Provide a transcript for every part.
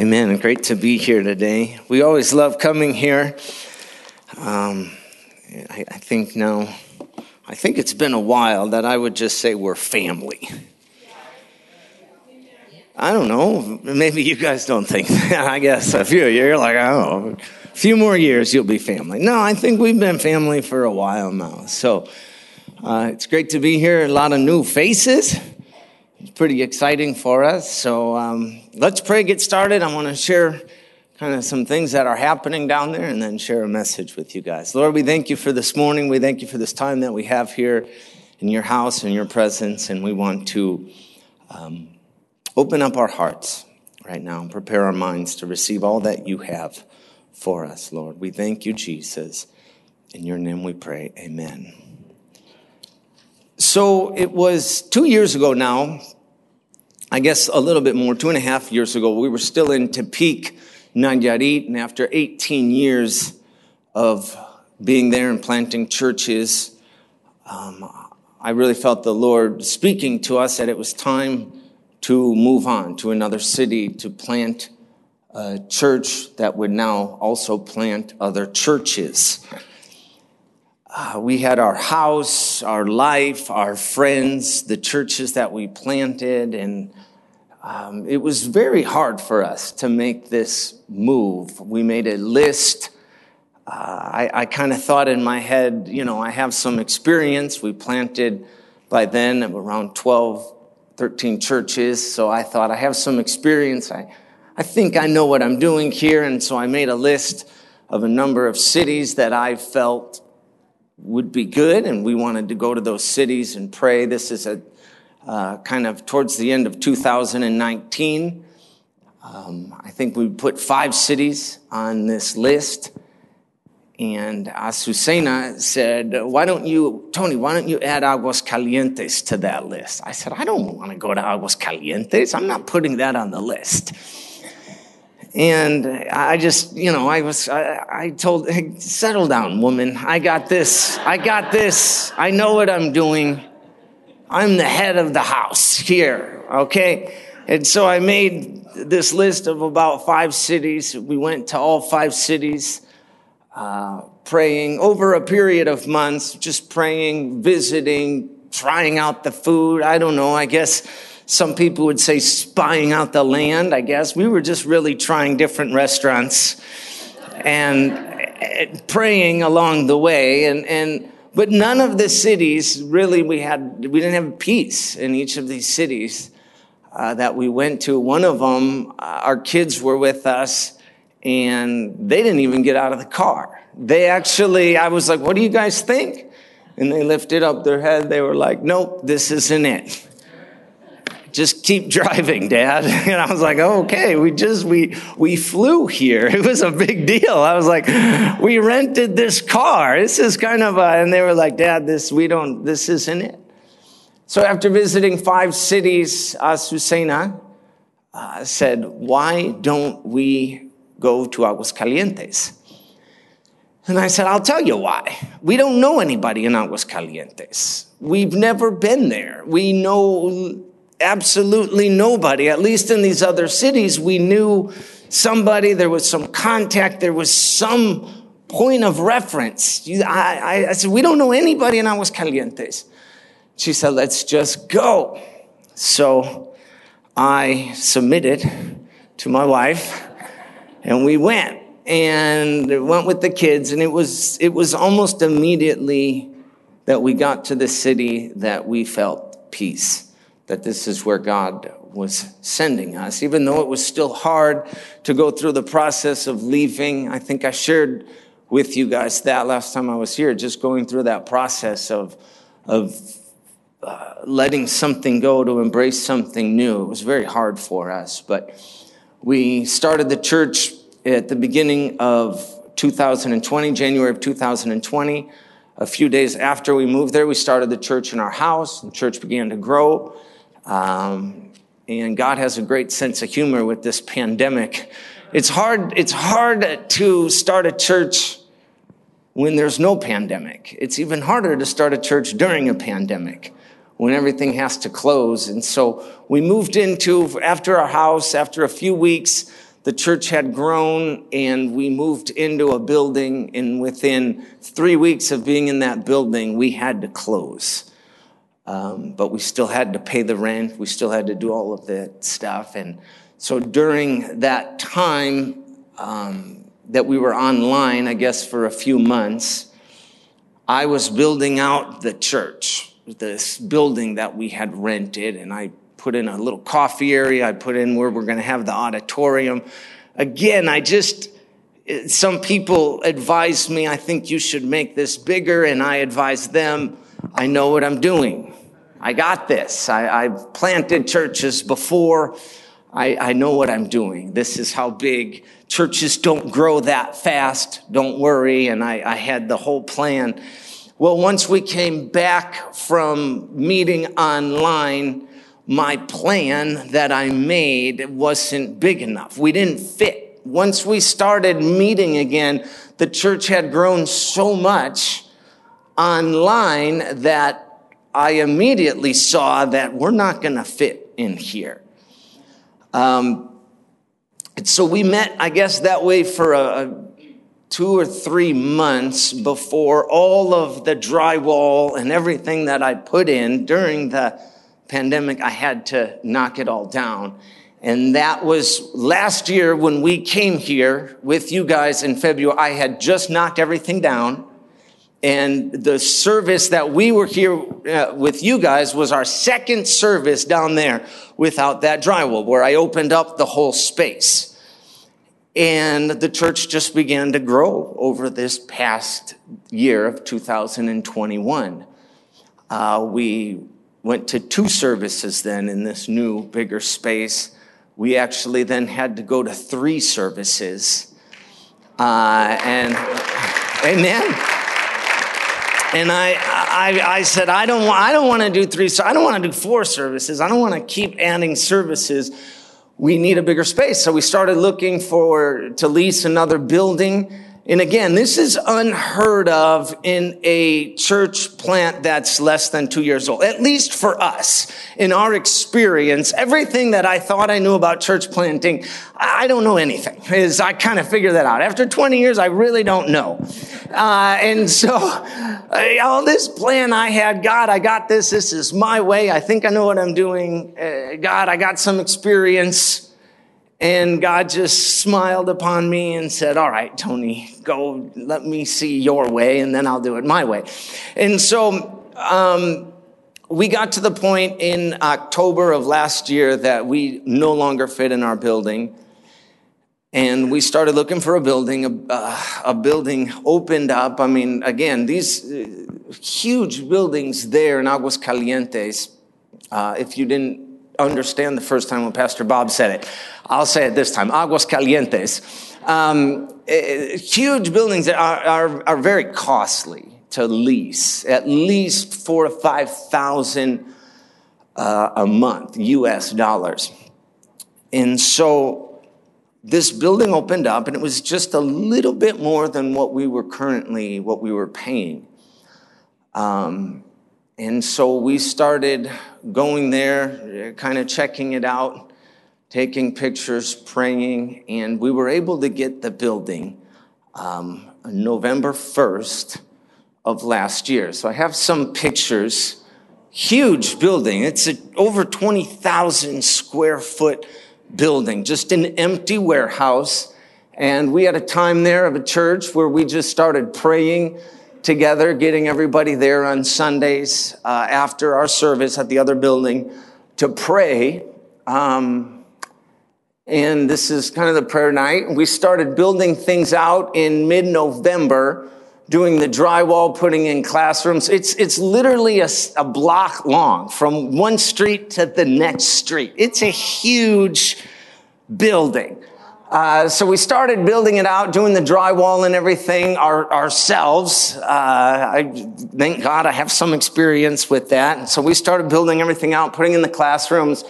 Amen. Great to be here today. We always love coming here. Um, I, I think now, I think it's been a while that I would just say we're family. I don't know. Maybe you guys don't think that. I guess a few you're like, know. A few more years, you'll be family. No, I think we've been family for a while now. So uh, it's great to be here. A lot of new faces. It's pretty exciting for us. So um, let's pray, get started. I want to share kind of some things that are happening down there and then share a message with you guys. Lord, we thank you for this morning. We thank you for this time that we have here in your house and your presence. And we want to um, open up our hearts right now and prepare our minds to receive all that you have for us, Lord. We thank you, Jesus. In your name we pray. Amen. So it was two years ago now, I guess a little bit more, two and a half years ago, we were still in Tepic, Nayarit, and after 18 years of being there and planting churches, um, I really felt the Lord speaking to us that it was time to move on to another city to plant a church that would now also plant other churches. Uh, we had our house, our life, our friends, the churches that we planted, and um, it was very hard for us to make this move. We made a list. Uh, I, I kind of thought in my head, you know, I have some experience. We planted by then around 12, 13 churches, so I thought I have some experience. I, I think I know what I'm doing here, and so I made a list of a number of cities that I felt would be good, and we wanted to go to those cities and pray. This is a uh, kind of towards the end of 2019. Um, I think we put five cities on this list. And Azucena said, Why don't you, Tony, why don't you add Aguas Calientes to that list? I said, I don't want to go to Aguas Calientes. I'm not putting that on the list. And I just, you know, I was, I, I told, hey, settle down, woman. I got this. I got this. I know what I'm doing. I'm the head of the house here, okay? And so I made this list of about five cities. We went to all five cities, uh, praying over a period of months, just praying, visiting, trying out the food. I don't know, I guess some people would say spying out the land, I guess. We were just really trying different restaurants and praying along the way. And, and, but none of the cities really we had, we didn't have peace in each of these cities uh, that we went to. One of them, uh, our kids were with us and they didn't even get out of the car. They actually, I was like, what do you guys think? And they lifted up their head. They were like, nope, this isn't it just keep driving, Dad. And I was like, okay, we just, we, we flew here. It was a big deal. I was like, we rented this car. This is kind of a, and they were like, Dad, this, we don't, this isn't it. So after visiting five cities, Azucena uh, said, why don't we go to Aguascalientes? And I said, I'll tell you why. We don't know anybody in Aguascalientes. We've never been there. We know absolutely nobody. At least in these other cities, we knew somebody, there was some contact, there was some point of reference. I, I, I said, We don't know anybody in Aguascalientes. She said, Let's just go. So I submitted to my wife and we went and went with the kids and it was it was almost immediately that we got to the city that we felt peace that this is where God was sending us, even though it was still hard to go through the process of leaving. I think I shared with you guys that last time I was here, just going through that process of, of uh, letting something go to embrace something new. It was very hard for us, but we started the church at the beginning of 2020, January of 2020. A few days after we moved there, we started the church in our house. The church began to grow. Um, and God has a great sense of humor with this pandemic. It's hard, it's hard to start a church when there's no pandemic. It's even harder to start a church during a pandemic when everything has to close. And so we moved into, after our house, after a few weeks, the church had grown and we moved into a building and within three weeks of being in that building we had to close um, but we still had to pay the rent we still had to do all of that stuff and so during that time um, that we were online i guess for a few months i was building out the church this building that we had rented and i put in a little coffee area. I put in where we're going to have the auditorium. Again, I just, some people advise me, I think you should make this bigger. And I advise them, I know what I'm doing. I got this. I, have planted churches before. I, I know what I'm doing. This is how big churches don't grow that fast. Don't worry. And I, I had the whole plan. Well, once we came back from meeting online, my plan that I made wasn't big enough. We didn't fit. Once we started meeting again, the church had grown so much online that I immediately saw that we're not going to fit in here. Um, so we met, I guess, that way for a, a two or three months before all of the drywall and everything that I put in during the pandemic, I had to knock it all down. And that was last year when we came here with you guys in February. I had just knocked everything down. And the service that we were here uh, with you guys was our second service down there without that drywall, where I opened up the whole space. And the church just began to grow over this past year of 2021. Uh, we went to two services then in this new, bigger space. We actually then had to go to three services. Uh, and, amen. And I, I, I said, I don't, I don't want to do three, so I don't want to do four services. I don't want to keep adding services. We need a bigger space. So we started looking for, to lease another building. And again, this is unheard of in a church plant that's less than two years old, at least for us. In our experience, everything that I thought I knew about church planting, I don't know anything. Is I kind of figured that out. After 20 years, I really don't know. Uh, and so, all this plan I had, God, I got this. This is my way. I think I know what I'm doing. Uh, God, I got some experience. And God just smiled upon me and said, All right, Tony, go, let me see your way, and then I'll do it my way. And so, um, we got to the point in October of last year that we no longer fit in our building. And we started looking for a building. A, uh, a building opened up. I mean, again, these huge buildings there in Aguas Calientes. Uh, if you didn't understand the first time when Pastor Bob said it. I'll say it this time Aguas Calientes. Um, eh, huge buildings are, are, are, very costly to lease, at least four to 5,000 uh, a month, US dollars. And so this building opened up and it was just a little bit more than what we were currently, what we were paying. Um, and so we started going there, kind of checking it out, taking pictures, praying, and we were able to get the building um, November 1st of last year. So I have some pictures. Huge building. It's a, over 20,000 square foot building, just an empty warehouse. And we had a time there of a church where we just started praying together, getting everybody there on Sundays uh, after our service at the other building to pray. Um, and this is kind of the prayer night. We started building things out in mid November, doing the drywall, putting in classrooms. It's, it's literally a, a block long from one street to the next street. It's a huge building. Uh, so we started building it out, doing the drywall and everything our, ourselves. Uh, I thank God I have some experience with that. And So we started building everything out, putting in the classrooms.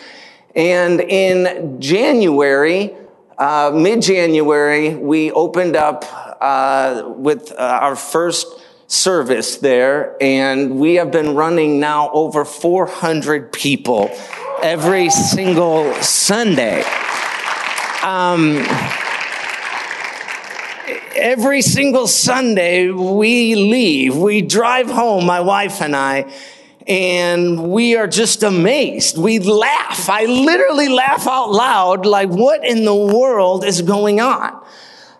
And in January, uh, mid-January, we opened up uh, with uh, our first service there, and we have been running now over 400 people every single Sunday. Um, every single Sunday we leave, we drive home, my wife and I, and we are just amazed. We laugh. I literally laugh out loud, like, what in the world is going on?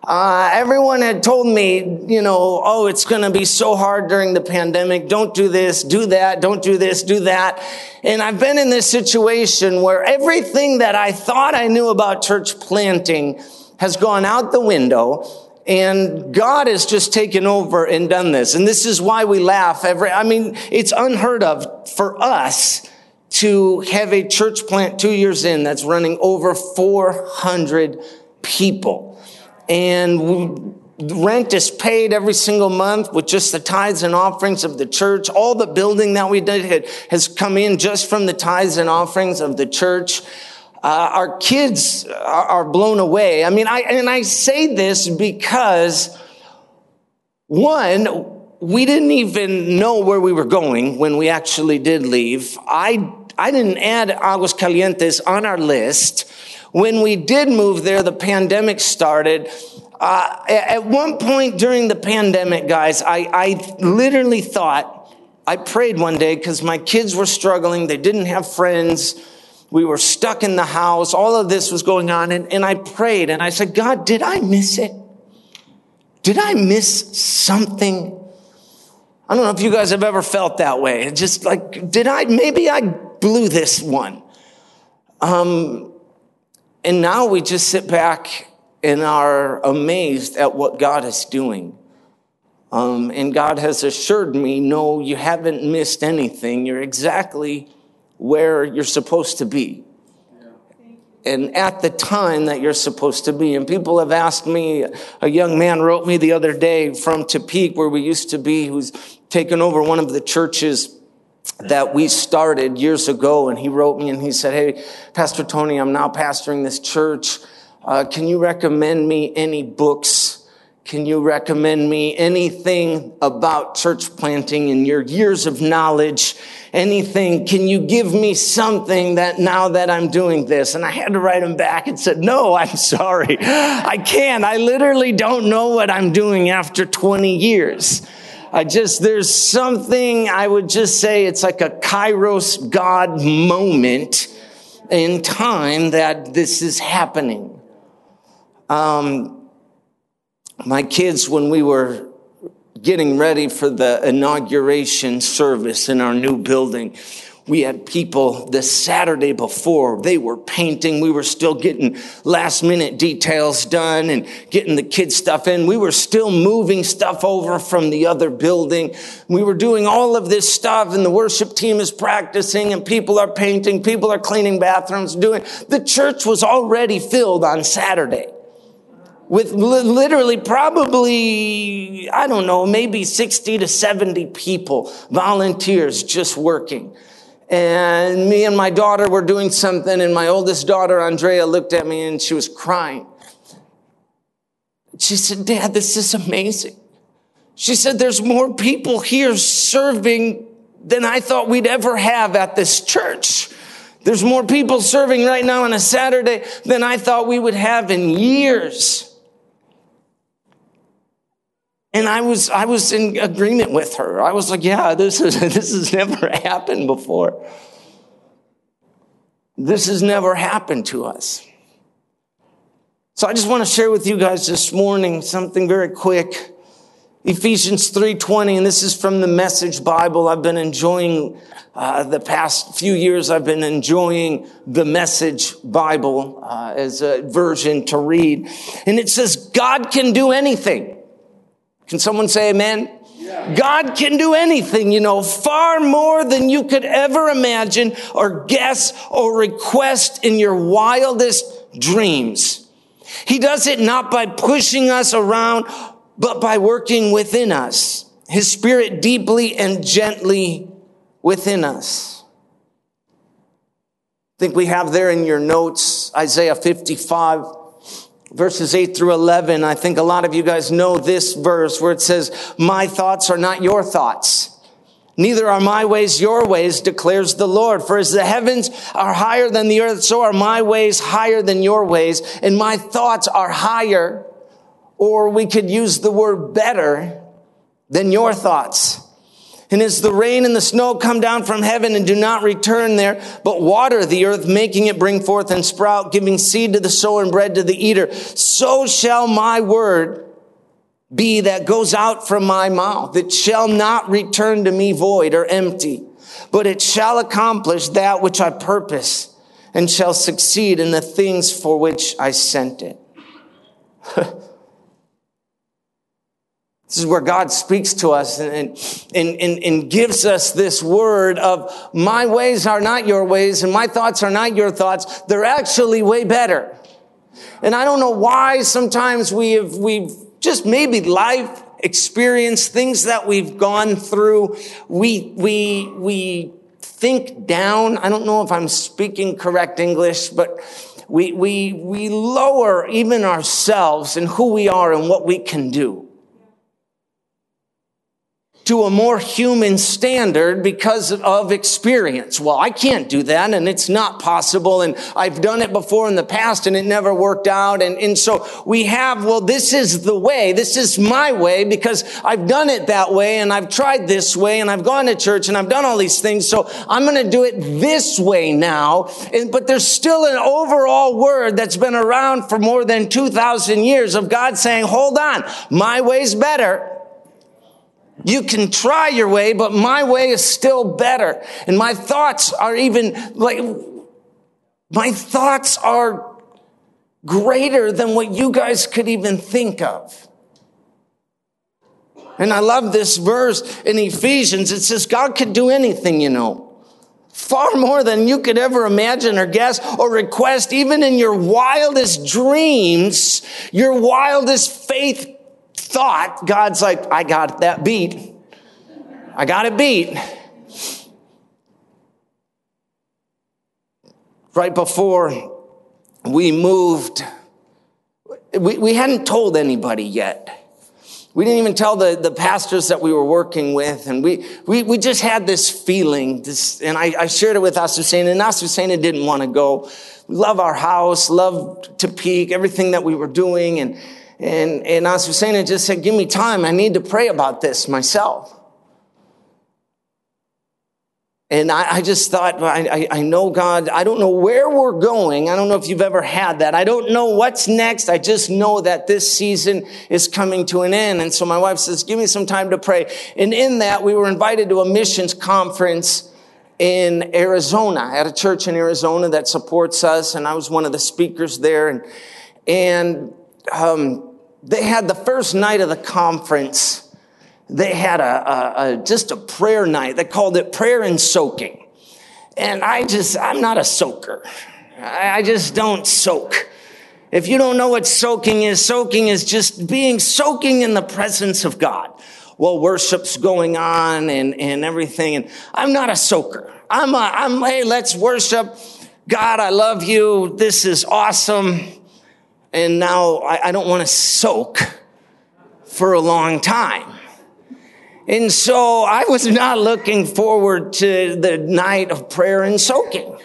Uh, everyone had told me, you know, oh, it's going to be so hard during the pandemic. Don't do this, do that, don't do this, do that. And I've been in this situation where everything that I thought I knew about church planting has gone out the window. And God has just taken over and done this. And this is why we laugh every, I mean, it's unheard of for us to have a church plant two years in that's running over 400 people and rent is paid every single month with just the tithes and offerings of the church. All the building that we did has come in just from the tithes and offerings of the church. Uh, our kids are, blown away. I mean, I, and I say this because one, we didn't even know where we were going when we actually did leave. I, I didn't add Aguascalientes on our list. When we did move there, the pandemic started. Uh, at one point during the pandemic, guys, I, I literally thought, I prayed one day because my kids were struggling. They didn't have friends. We were stuck in the house. All of this was going on. And, and I prayed and I said, God, did I miss it? Did I miss something? I don't know if you guys have ever felt that way. It's just like, did I, maybe I blew this one. Um, and now we just sit back and are amazed at what God is doing. Um, and God has assured me, no, you haven't missed anything. You're exactly where you're supposed to be. And at the time that you're supposed to be. And people have asked me, a young man wrote me the other day from Tepic, where we used to be, who's taken over one of the churches that we started years ago. And he wrote me and he said, Hey, Pastor Tony, I'm now pastoring this church. Uh, can you recommend me any books? Can you recommend me anything about church planting in your years of knowledge? Anything? Can you give me something that now that I'm doing this? And I had to write him back and said, no, I'm sorry. I can't. I literally don't know what I'm doing after 20 years. I just, there's something I would just say it's like a kairos God moment in time that this is happening. Um, my kids, when we were getting ready for the inauguration service in our new building, we had people the Saturday before, they were painting. We were still getting last minute details done and getting the kids stuff in. We were still moving stuff over from the other building. We were doing all of this stuff and the worship team is practicing and people are painting. People are cleaning bathrooms, doing, the church was already filled on Saturday with literally probably, I don't know, maybe 60 to 70 people, volunteers just working. And me and my daughter were doing something, and my oldest daughter, Andrea, looked at me and she was crying. She said, Dad, this is amazing. She said, There's more people here serving than I thought we'd ever have at this church. There's more people serving right now on a Saturday than I thought we would have in years. And I was, I was in agreement with her. I was like, yeah, this is, this has never happened before. This has never happened to us. So I just want to share with you guys this morning something very quick. Ephesians 3:20 and this is from the Message Bible. I've been enjoying uh, the past few years I've been enjoying the Message Bible uh, as a version to read. And it says God can do anything. Can someone say amen? God can do anything, you know, far more than you could ever imagine or guess or request in your wildest dreams. He does it not by pushing us around, but by working within us. His spirit deeply and gently within us. I think we have there in your notes Isaiah 55 verses 8 through 11. I think a lot of you guys know this verse where it says, my thoughts are not your thoughts. Neither are my ways your ways, declares the Lord. For as the heavens are higher than the earth, so are my ways higher than your ways, and my thoughts are higher, or we could use the word better than your thoughts. And as the rain and the snow come down from heaven and do not return there, but water the earth, making it bring forth and sprout, giving seed to the sower and bread to the eater, so shall my word be that goes out from my mouth. It shall not return to me void or empty, but it shall accomplish that which I purpose and shall succeed in the things for which I sent it. This is where God speaks to us and, and, and, and, gives us this word of my ways are not your ways and my thoughts are not your thoughts. They're actually way better. And I don't know why sometimes we have, we've just maybe life experience, things that we've gone through, we, we, we think down. I don't know if I'm speaking correct English, but we, we, we lower even ourselves and who we are and what we can do to a more human standard because of experience. Well, I can't do that and it's not possible. And I've done it before in the past and it never worked out. And, and so we have, well, this is the way. This is my way because I've done it that way and I've tried this way and I've gone to church and I've done all these things. So I'm going to do it this way now. And, but there's still an overall word that's been around for more than 2,000 years of God saying, hold on, my way's better. You can try your way, but my way is still better. And my thoughts are even like, my thoughts are greater than what you guys could even think of. And I love this verse in Ephesians. It says, God could do anything, you know. Far more than you could ever imagine or guess or request, even in your wildest dreams, your wildest faith thought, God's like, I got that beat. I got it beat. Right before we moved, we, we hadn't told anybody yet. We didn't even tell the, the pastors that we were working with. And we, we, we just had this feeling. This, and I, I shared it with Azucena, and Azucena didn't want to go. We love our house, love Tepic, everything that we were doing. And, and, and Azucena just said, give me time. I need to pray about this myself. And I, I just thought, I, I, know God, I don't know where we're going. I don't know if you've ever had that. I don't know what's next. I just know that this season is coming to an end. And so my wife says, give me some time to pray. And in that, we were invited to a missions conference in Arizona at a church in Arizona that supports us. And I was one of the speakers there. And, and, um, they had the first night of the conference, they had a, a, a, just a prayer night. They called it prayer and soaking. And I just, I'm not a soaker. I, I just don't soak. If you don't know what soaking is, soaking is just being soaking in the presence of God. Well, worship's going on and, and everything. And I'm not a soaker. I'm a, I'm, hey, let's worship. God, I love you. This is awesome and now I, I don't want to soak for a long time. And so I was not looking forward to the night of prayer and soaking.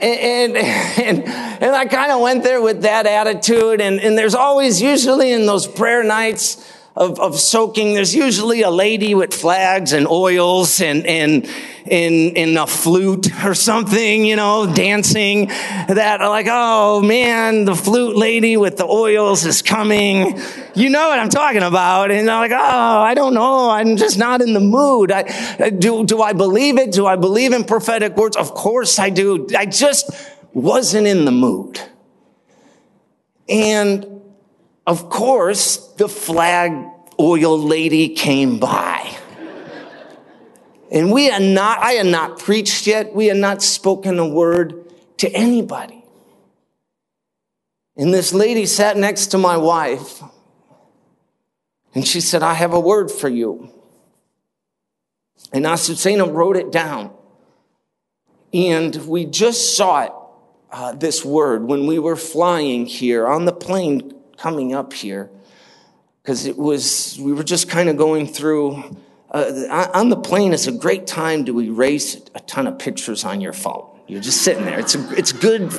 And, and, and I kind of went there with that attitude. And, and there's always, usually in those prayer nights, of, of soaking, there's usually a lady with flags and oils and, and, in, in a flute or something, you know, dancing that like, oh man, the flute lady with the oils is coming. You know what I'm talking about. And I'm like, oh, I don't know. I'm just not in the mood. I, do, do I believe it? Do I believe in prophetic words? Of course I do. I just wasn't in the mood. And of course, the flag oil lady came by. And we had not, I had not preached yet. We had not spoken a word to anybody. And this lady sat next to my wife. And she said, I have a word for you. And Azucena wrote it down. And we just saw it, uh, this word, when we were flying here on the plane coming up here because it was we were just kind of going through uh, on the plane it's a great time to erase a ton of pictures on your phone. You're just sitting there. It's, a, it's good,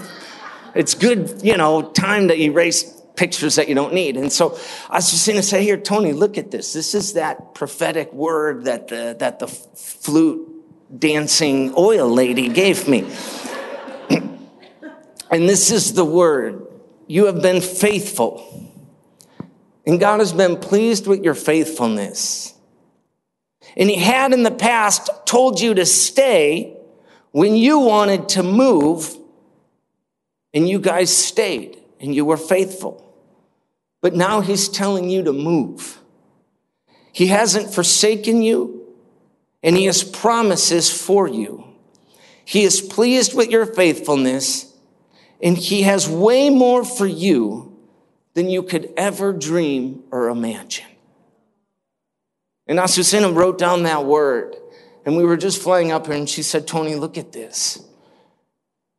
it's good, you know, time to erase pictures that you don't need. And so I was just going to say, here, Tony, look at this. This is that prophetic word that the, that the flute dancing oil lady gave me. and this is the word. You have been faithful. And God has been pleased with your faithfulness. And He had in the past told you to stay when you wanted to move, and you guys stayed and you were faithful. But now He's telling you to move. He hasn't forsaken you, and He has promises for you. He is pleased with your faithfulness, and He has way more for you than you could ever dream or imagine. And Azucena wrote down that word. And we were just flying up here, and she said, Tony, look at this.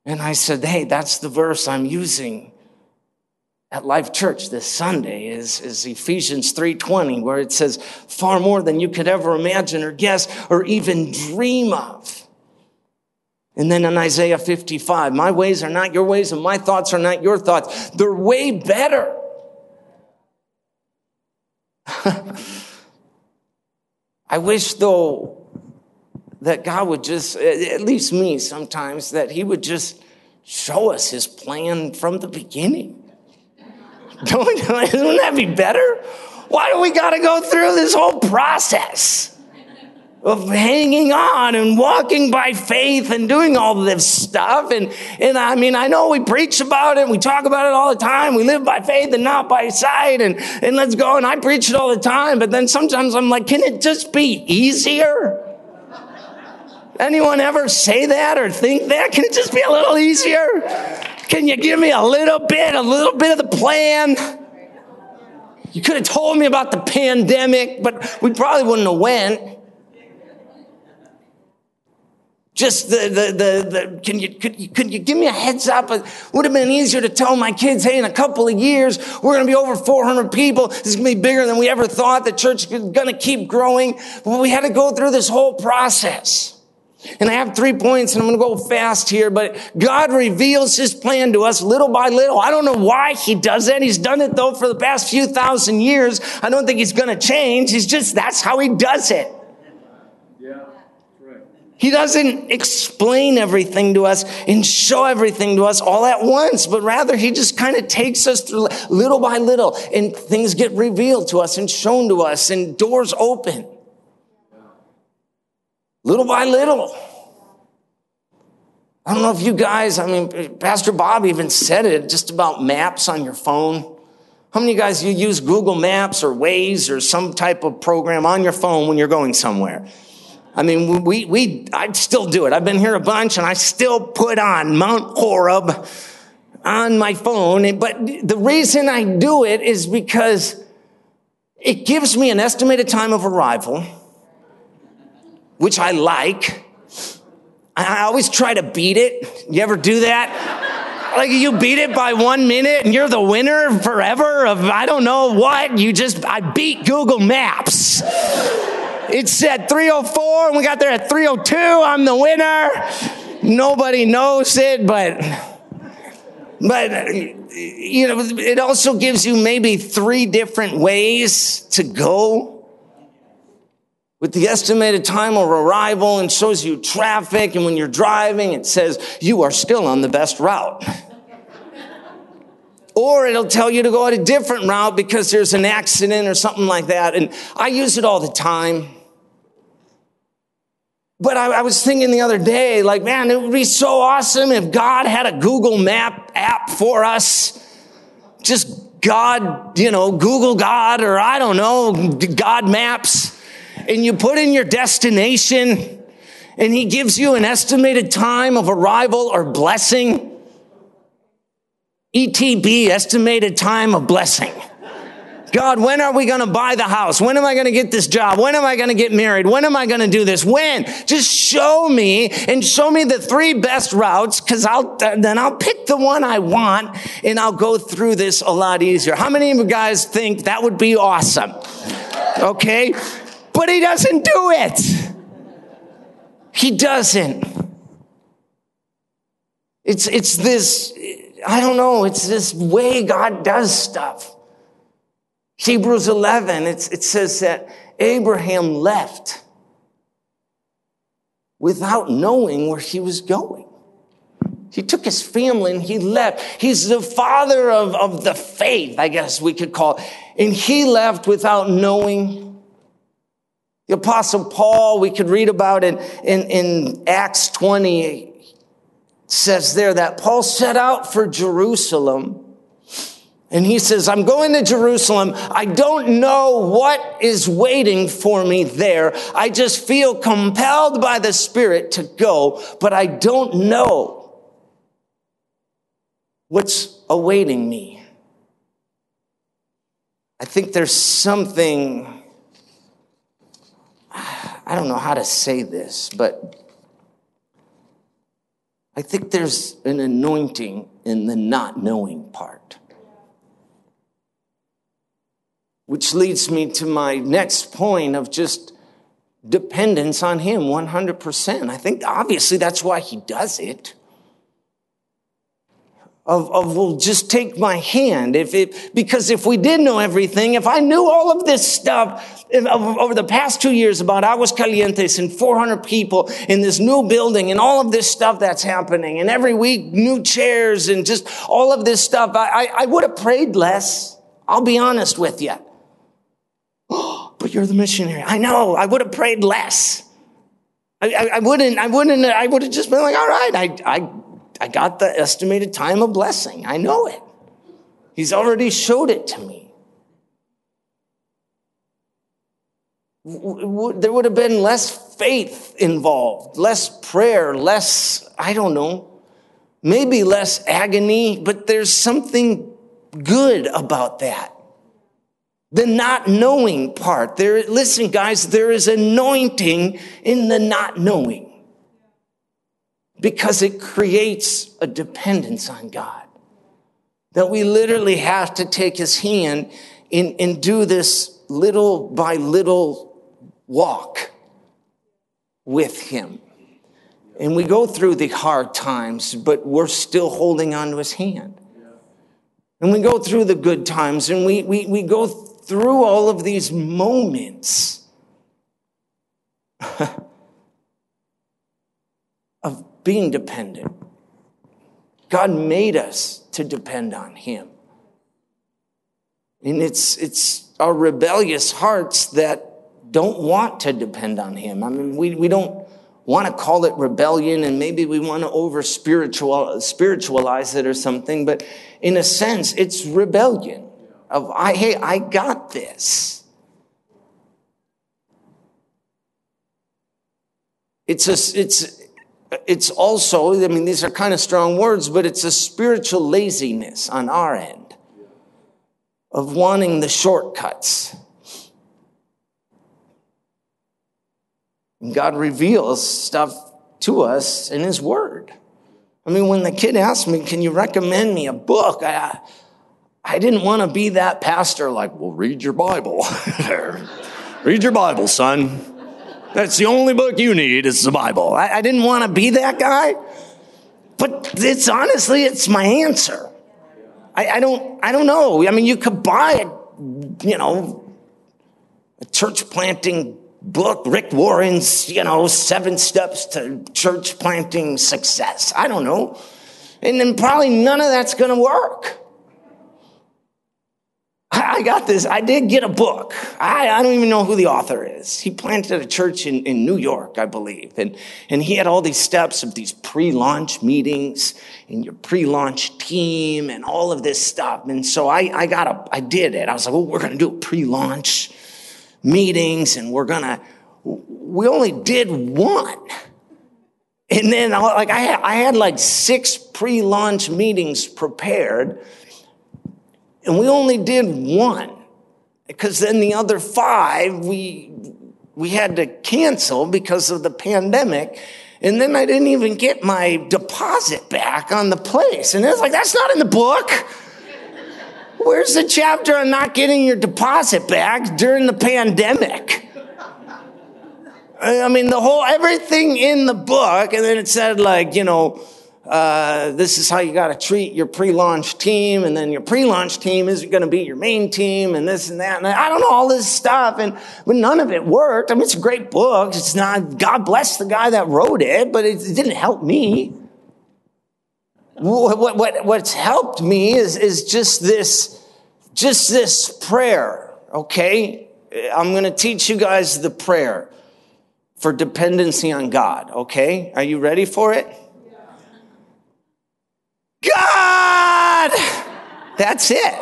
And I said, Hey, that's the verse I'm using at Life Church this Sunday is, is Ephesians 3:20, where it says, far more than you could ever imagine or guess or even dream of. And then in Isaiah 55, my ways are not your ways and my thoughts are not your thoughts. They're way better. I wish though that God would just, at least me sometimes, that He would just show us His plan from the beginning. Don't, wouldn't that be better? Why do we got to go through this whole process? Of hanging on and walking by faith and doing all this stuff. And, and I mean, I know we preach about it. We talk about it all the time. We live by faith and not by sight. And, and let's go. And I preach it all the time. But then sometimes I'm like, can it just be easier? Anyone ever say that or think that? Can it just be a little easier? Can you give me a little bit, a little bit of the plan? You could have told me about the pandemic, but we probably wouldn't have went. Just the, the, the, the can you, could you, could you give me a heads up? It would have been easier to tell my kids, hey, in a couple of years, we're going to be over 400 people. This is going to be bigger than we ever thought. The church is going to keep growing. But we had to go through this whole process. And I have three points and I'm going to go fast here, but God reveals his plan to us little by little. I don't know why he does that. He's done it though for the past few thousand years. I don't think he's going to change. He's just, that's how he does it. He doesn't explain everything to us and show everything to us all at once, but rather he just kind of takes us through little by little and things get revealed to us and shown to us and doors open little by little. I don't know if you guys, I mean, Pastor Bob even said it just about maps on your phone. How many of you guys you use Google Maps or Waze or some type of program on your phone when you're going somewhere? I mean, we, we, I'd still do it. I've been here a bunch and I still put on Mount Horeb on my phone. But the reason I do it is because it gives me an estimated time of arrival which I like. I always try to beat it. You ever do that? Like you beat it by one minute and you're the winner forever of I don't know what. You just, I beat Google Maps. It said 304 and we got there at 302. I'm the winner. Nobody knows it, but, but, you know, it also gives you maybe three different ways to go with the estimated time of arrival and shows you traffic. And when you're driving, it says you are still on the best route. or it'll tell you to go at a different route because there's an accident or something like that. And I use it all the time. But I, I, was thinking the other day, like, man, it would be so awesome if God had a Google Map app for us. Just God, you know, Google God, or I don't know, God Maps and you put in your destination and he gives you an estimated time of arrival or blessing. ETB, estimated time of blessing. God, when are we going to buy the house? When am I going to get this job? When am I going to get married? When am I going to do this? When? Just show me and show me the three best routes because I'll, then I'll pick the one I want and I'll go through this a lot easier. How many of you guys think that would be awesome? Okay. but he doesn't do it. He doesn't. It's, it's this, I don't know, it's this way God does stuff. Hebrews 11, it says that Abraham left without knowing where he was going. He took his family and he left. He's the father of, of the faith, I guess we could call it. And he left without knowing. The apostle Paul, we could read about it in, in Acts 20, says there that Paul set out for Jerusalem. And he says, I'm going to Jerusalem. I don't know what is waiting for me there. I just feel compelled by the Spirit to go, but I don't know what's awaiting me. I think there's something, I don't know how to say this, but I think there's an anointing in the not knowing part. Which leads me to my next point of just dependence on Him 100%. I think obviously that's why He does it of, of well, just take my hand. If it, because if we did know everything, if I knew all of this stuff over the past two years about Aguas Calientes and 400 people in this new building and all of this stuff that's happening and every week new chairs and just all of this stuff, I, I, I would have prayed less. I'll be honest with you. But you're the missionary. I know. I would have prayed less. I, I, I wouldn't, I wouldn't, I would have just been like, all right, I, I I got the estimated time of blessing. I know it. He's already showed it to me. There would have been less faith involved, less prayer, less, I don't know, maybe less agony, but there's something good about that. The not knowing part. There, listen, guys, there is anointing in the not knowing because it creates a dependence on God. That we literally have to take his hand and, and do this little by little walk with him. And we go through the hard times, but we're still holding on to his hand. And we go through the good times and we, we, we go through all of these moments of being dependent. God made us to depend on Him. And it's, it's our rebellious hearts that don't want to depend on Him. I mean, we, we don't want to call it rebellion and maybe we want to over spiritual, spiritualize it or something, but in a sense, it's rebellion of, I, hey, I got this. It's a, it's, it's also, I mean, these are kind of strong words, but it's a spiritual laziness on our end of wanting the shortcuts. God reveals stuff to us in His Word. I mean, when the kid asked me, Can you recommend me a book? I, I didn't want to be that pastor, like, Well, read your Bible. read your Bible, son. That's the only book you need is the Bible. I, I didn't want to be that guy, but it's honestly, it's my answer. I, I don't, I don't know. I mean, you could buy it, you know, a church planting book, Rick Warren's, you know, seven steps to church planting success. I don't know. And then probably none of that's going to work. I got this. I did get a book. I, I don't even know who the author is. He planted a church in, in New York, I believe. And, and he had all these steps of these pre-launch meetings and your pre-launch team and all of this stuff. And so I, I got a, I did it. I was like, well, we're going to do pre-launch meetings and we're going to, we only did one. And then like I had, I had like six pre-launch meetings prepared and we only did one because then the other five we, we had to cancel because of the pandemic. And then I didn't even get my deposit back on the place. And it's like, that's not in the book. Where's the chapter on not getting your deposit back during the pandemic? I mean, the whole, everything in the book, and then it said like, you know, uh, this is how you got to treat your pre-launch team, and then your pre-launch team is going to be your main team, and this and that, and I don't know all this stuff, and but none of it worked. I mean, it's a great book. It's not. God bless the guy that wrote it, but it, it didn't help me. What, what, what's helped me is is just this, just this prayer. Okay, I'm going to teach you guys the prayer for dependency on God. Okay, are you ready for it? God! That's it.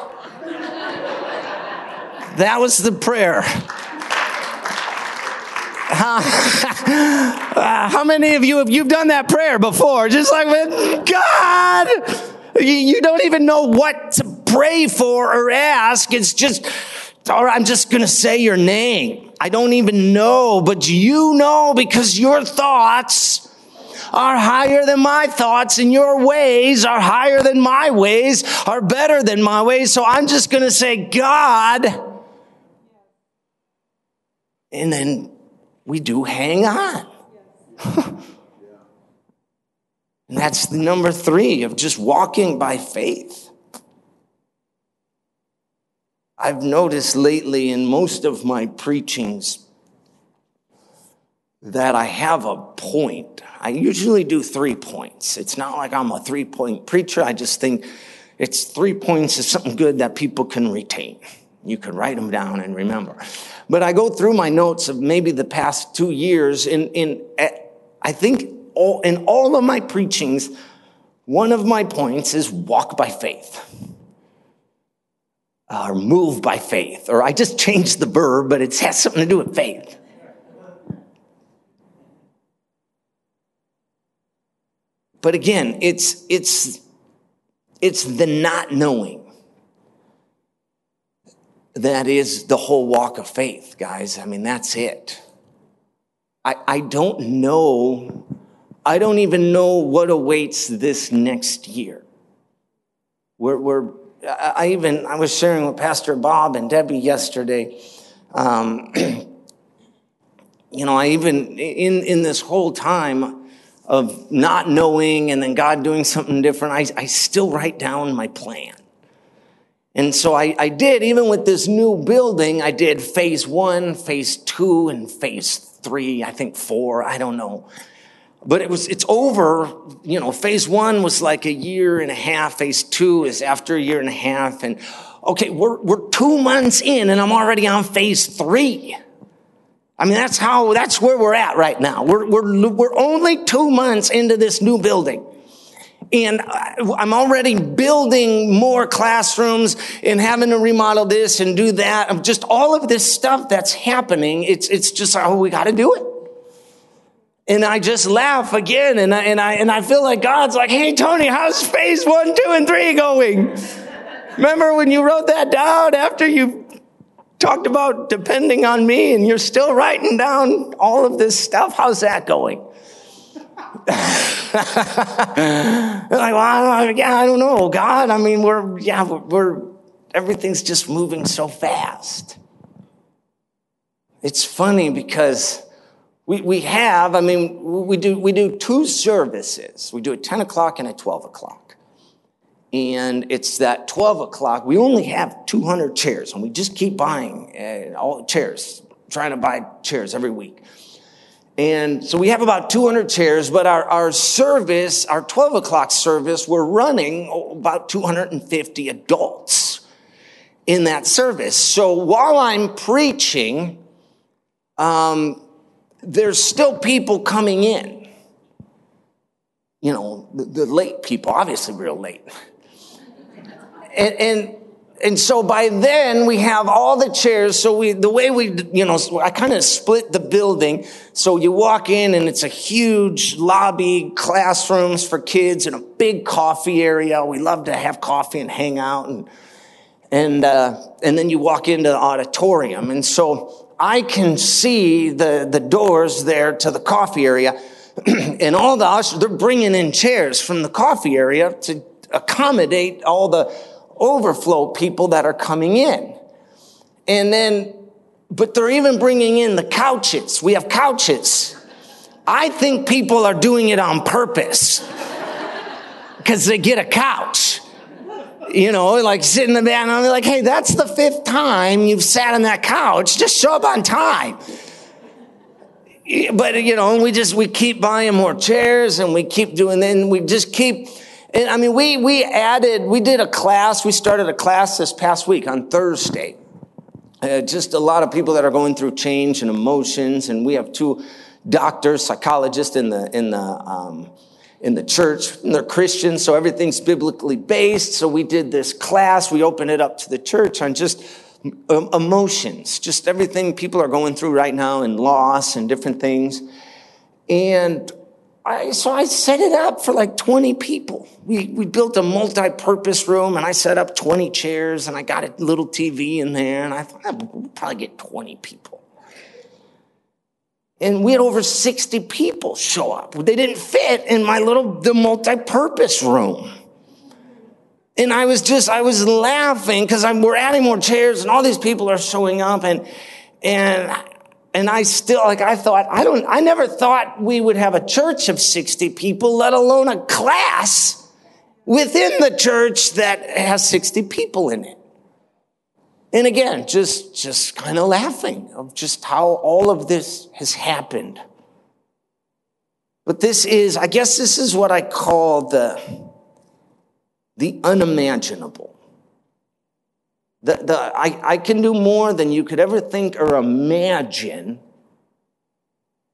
That was the prayer. How, how many of you have you've done that prayer before? Just like with God, you, you don't even know what to pray for or ask. It's just, right, I'm just going to say your name. I don't even know, but you know because your thoughts are higher than my thoughts and your ways are higher than my ways, are better than my ways. So I'm just going to say, God. And then we do hang on. and that's the number three of just walking by faith. I've noticed lately in most of my preachings that I have a point. I usually do three points. It's not like I'm a three point preacher. I just think it's three points is something good that people can retain. You can write them down and remember. But I go through my notes of maybe the past two years in, in, eh, I think all, in all of my preachings, one of my points is walk by faith. Or move by faith. Or I just changed the verb, but it has something to do with faith. But again, it's, it's, it's the not knowing that is the whole walk of faith, guys. I mean, that's it. I, I don't know, I don't even know what awaits this next year. We're, we're I even, I was sharing with Pastor Bob and Debbie yesterday. Um, you know, I even, in, in this whole time, of not knowing and then God doing something different, I, I still write down my plan. And so I, I did, even with this new building, I did phase one, phase two, and phase three, I think four, I don't know. But it was, it's over, you know, phase one was like a year and a half, phase two is after a year and a half, and okay, we're, we're two months in and I'm already on phase three. I mean, that's how, that's where we're at right now. We're, we're, we're only two months into this new building. And I'm already building more classrooms and having to remodel this and do that. I'm just all of this stuff that's happening. It's, it's just, oh, we got to do it. And I just laugh again. And I, and I, and I feel like God's like, Hey, Tony, how's phase one, two, and three going? Remember when you wrote that down after you talked about depending on me and you're still writing down all of this stuff. How's that going? like, well, yeah, I don't know, God. I mean, we're, yeah, we're, we're, everything's just moving so fast. It's funny because we, we have, I mean, we do, we do two services. We do a 10 o'clock and a 12 o'clock and it's that 12 o'clock. We only have 200 chairs, and we just keep buying uh, all chairs, trying to buy chairs every week. And so we have about 200 chairs, but our, our service, our 12 o'clock service, we're running about 250 adults in that service. So while I'm preaching, um, there's still people coming in. You know, the, the late people, obviously real late. And, and, and so by then we have all the chairs. So we, the way we, you know, I kind of split the building. So you walk in and it's a huge lobby, classrooms for kids and a big coffee area. We love to have coffee and hang out and, and, uh, and then you walk into the auditorium. And so I can see the, the doors there to the coffee area and all the they're bringing in chairs from the coffee area to accommodate all the overflow people that are coming in. And then but they're even bringing in the couches. We have couches. I think people are doing it on purpose because they get a couch. You know, like sitting in the bed, and I'm like, hey, that's the fifth time you've sat on that couch. Just show up on time. But, you know, we just, we keep buying more chairs and we keep doing, then we just keep, and I mean, we, we added, we did a class, we started a class this past week on Thursday. Uh, just a lot of people that are going through change and emotions, and we have two doctors, psychologists in the, in the, um, in the church and they're Christians, so everything's biblically based. So we did this class. We opened it up to the church on just um, emotions, just everything people are going through right now and loss and different things. And I, so I set it up for like 20 people. We, we built a multi-purpose room and I set up 20 chairs and I got a little TV in there and I thought we'll probably get 20 people. And we had over 60 people show up. They didn't fit in my little, the multi-purpose room. And I was just, I was laughing because we're adding more chairs and all these people are showing up and, and, and I still, like, I thought, I don't, I never thought we would have a church of 60 people, let alone a class within the church that has 60 people in it. And again, just, just kind of laughing of just how all of this has happened. But this is, I guess this is what I call the, the unimaginable. The, the, I, I can do more than you could ever think or imagine.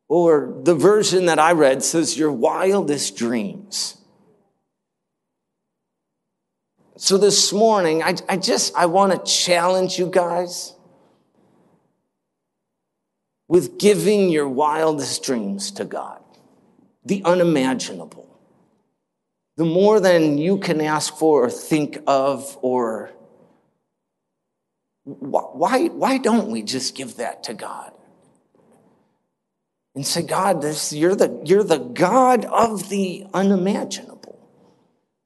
Or the version that I read says, your wildest dreams. So this morning, I, I just, I want to challenge you guys with giving your wildest dreams to God, the unimaginable, the more than you can ask for or think of or why, why don't we just give that to God? And say, God, this, you're, the, you're the God of the unimaginable.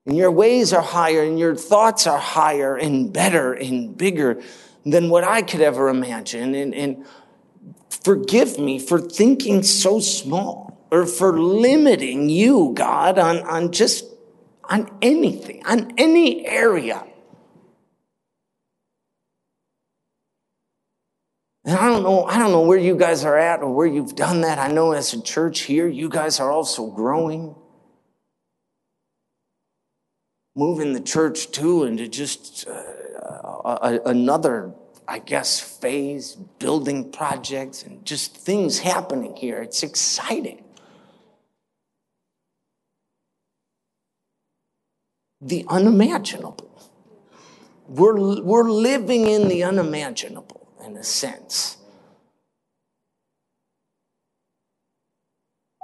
And your ways are higher and your thoughts are higher and better and bigger than what I could ever imagine. And, and forgive me for thinking so small or for limiting you, God, on, on just on anything, on any area. And I don't know, I don't know where you guys are at or where you've done that. I know as a church here, you guys are also growing moving the church too into just uh, another, I guess, phase, building projects and just things happening here. It's exciting. The unimaginable. We're, we're living in the unimaginable in a sense.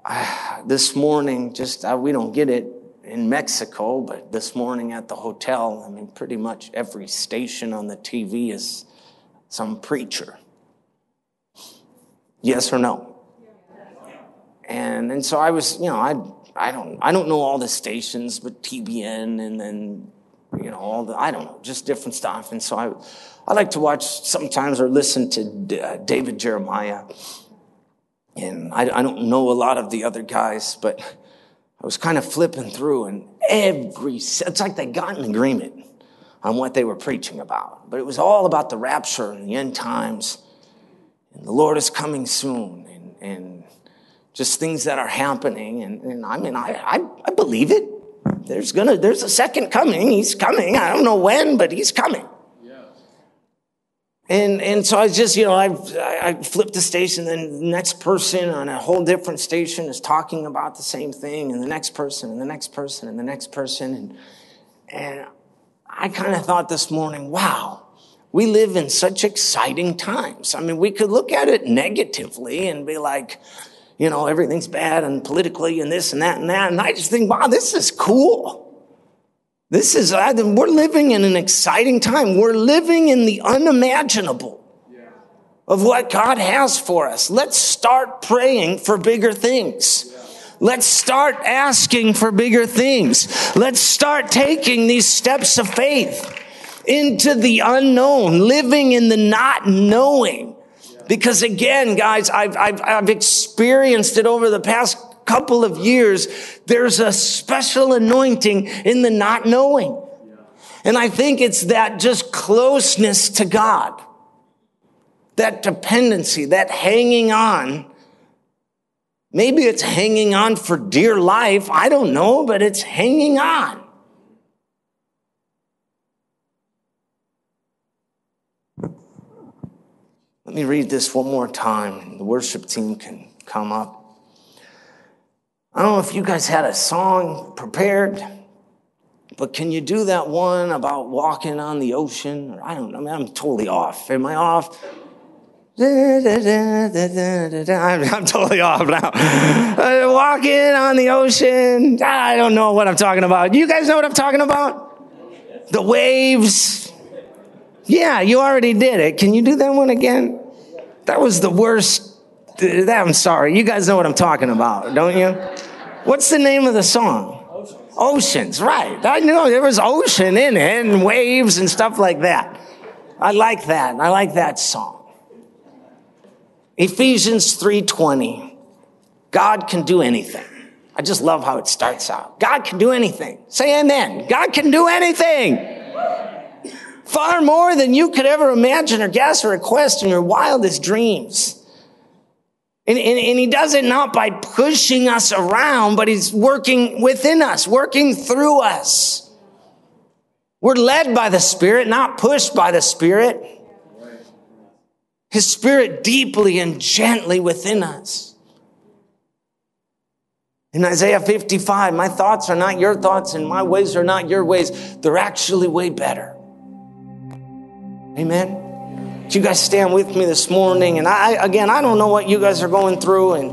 Uh, this morning, just uh, we don't get it in Mexico, but this morning at the hotel, I mean, pretty much every station on the TV is some preacher. Yes or no? And, and so I was, you know, I, I don't, I don't know all the stations, but TBN and then, you know, all the, I don't know, just different stuff. And so I, I like to watch sometimes or listen to uh, David Jeremiah. And I, I don't know a lot of the other guys, but I was kind of flipping through and every, it's like they got an agreement on what they were preaching about. But it was all about the rapture and the end times. And the Lord is coming soon and, and just things that are happening. And, and I mean, I, I, I believe it. There's gonna, there's a second coming. He's coming. I don't know when, but he's coming. And, and so I just, you know, I, I flipped the station, and the next person on a whole different station is talking about the same thing, and the next person, and the next person, and the next person. And, and I kind of thought this morning, wow, we live in such exciting times. I mean, we could look at it negatively and be like, you know, everything's bad and politically and this and that and that. And I just think, wow, this is cool. This is, we're living in an exciting time. We're living in the unimaginable of what God has for us. Let's start praying for bigger things. Let's start asking for bigger things. Let's start taking these steps of faith into the unknown, living in the not knowing. Because again, guys, I've, I've, I've experienced it over the past couple of years. There's a special anointing in the not knowing. And I think it's that just closeness to God, that dependency, that hanging on. Maybe it's hanging on for dear life. I don't know, but it's hanging on. Let me read this one more time. The worship team can come up. I don't know if you guys had a song prepared. But can you do that one about walking on the ocean? I don't know. I mean, I'm totally off. Am I off? I'm, totally off now. Uh, walking on the ocean. I don't know what I'm talking about. You guys know what I'm talking about? The waves. Yeah, you already did it. Can you do that one again? That was the worst. I'm sorry. You guys know what I'm talking about, don't you? What's the name of the song? Oceans, right. I know there was ocean in it and waves and stuff like that. I like that. I like that song. Ephesians 3:20. God can do anything. I just love how it starts out. God can do anything. Say amen. God can do anything. Far more than you could ever imagine or guess or request in your wildest dreams. And, and, and, he does it not by pushing us around, but he's working within us, working through us. We're led by the Spirit, not pushed by the Spirit. His Spirit deeply and gently within us. In Isaiah 55, my thoughts are not your thoughts and my ways are not your ways. They're actually way better. Amen you guys stand with me this morning? And I, again, I don't know what you guys are going through, and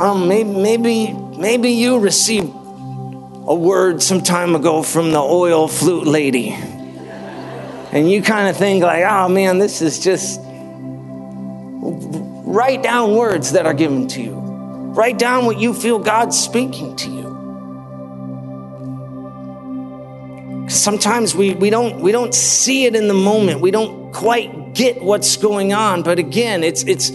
um, maybe, maybe, maybe you received a word some time ago from the oil flute lady, and you kind of think like, oh man, this is just. Write down words that are given to you. Write down what you feel God's speaking to you. Sometimes we, we don't we don't see it in the moment. We don't quite get what's going on. But again it's it's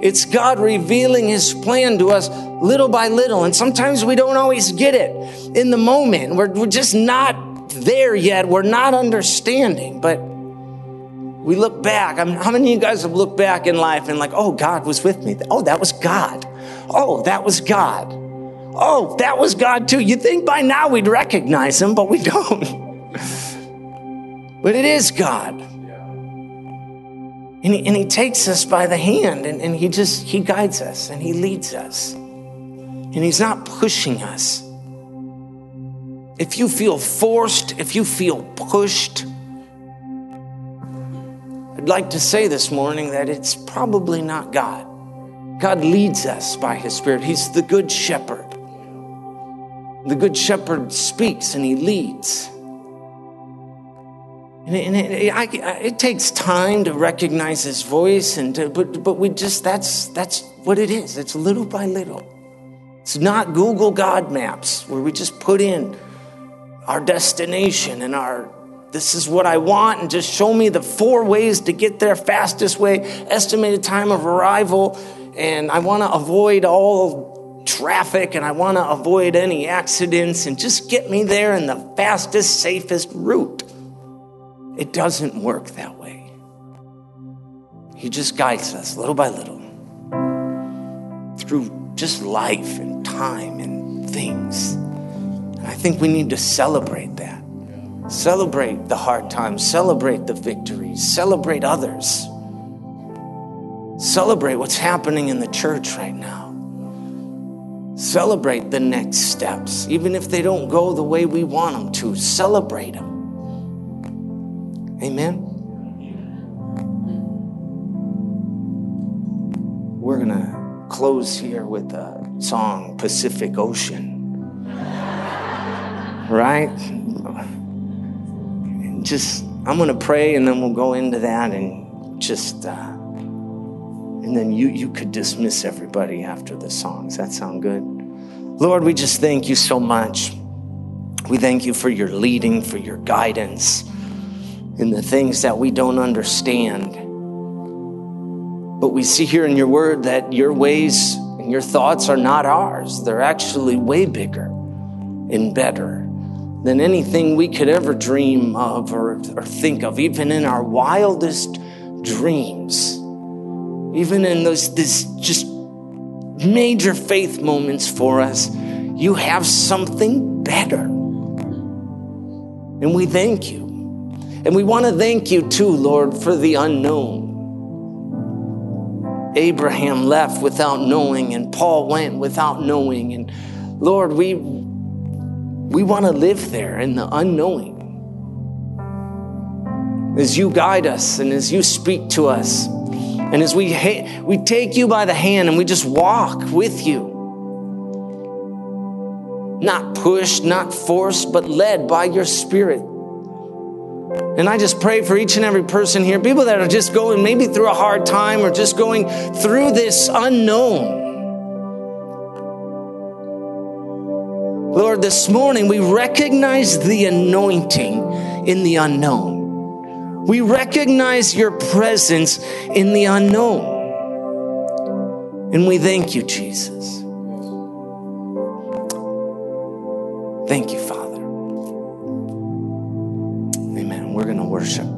it's god revealing his plan to us little by little. And sometimes we don't always get it in the moment. We're, we're just not there yet. We're not understanding. But we look back. I mean, how many of you guys have looked back in life and like oh god was with me? Oh that was god. Oh that was god. Oh that was god too. You think by now we'd recognize him but we don't but it is God. And he, and he takes us by the hand and, and he just, he guides us and he leads us. And he's not pushing us. If you feel forced, if you feel pushed, I'd like to say this morning that it's probably not God. God leads us by his Spirit. He's the good shepherd. The good shepherd speaks and he leads. And it, it, I, it, takes time to recognize his voice, and to, but but we just that's that's what it is. It's little by little. It's not Google God Maps where we just put in our destination and our this is what I want, and just show me the four ways to get there, fastest way, estimated time of arrival, and I want to avoid all traffic and I want to avoid any accidents, and just get me there in the fastest, safest route. It doesn't work that way. He just guides us little by little through just life and time and things. And I think we need to celebrate that. Celebrate the hard times, celebrate the victories, celebrate others. Celebrate what's happening in the church right now. Celebrate the next steps, even if they don't go the way we want them to. Celebrate them. Amen. We're going to close here with the song Pacific Ocean. right? Just, I'm going to pray and then we'll go into that and just, uh, and then you, you could dismiss everybody after the songs. That sound good? Lord, we just thank you so much. We thank you for your leading, for your guidance in the things that we don't understand. But we see here in your word that your ways and your thoughts are not ours. They're actually way bigger and better than anything we could ever dream of or, or think of, even in our wildest dreams. Even in those this just major faith moments for us, you have something better. And we thank you. And we want to thank you too, Lord, for the unknown. Abraham left without knowing, and Paul went without knowing. And Lord, we, we want to live there in the unknowing. As you guide us and as you speak to us, and as we, ha- we take you by the hand and we just walk with you, not pushed, not forced, but led by your spirit. And I just pray for each and every person here, people that are just going maybe through a hard time or just going through this unknown. Lord, this morning we recognize the anointing in the unknown. We recognize your presence in the unknown. And we thank you, Jesus. Thank you, Father. We're going to worship.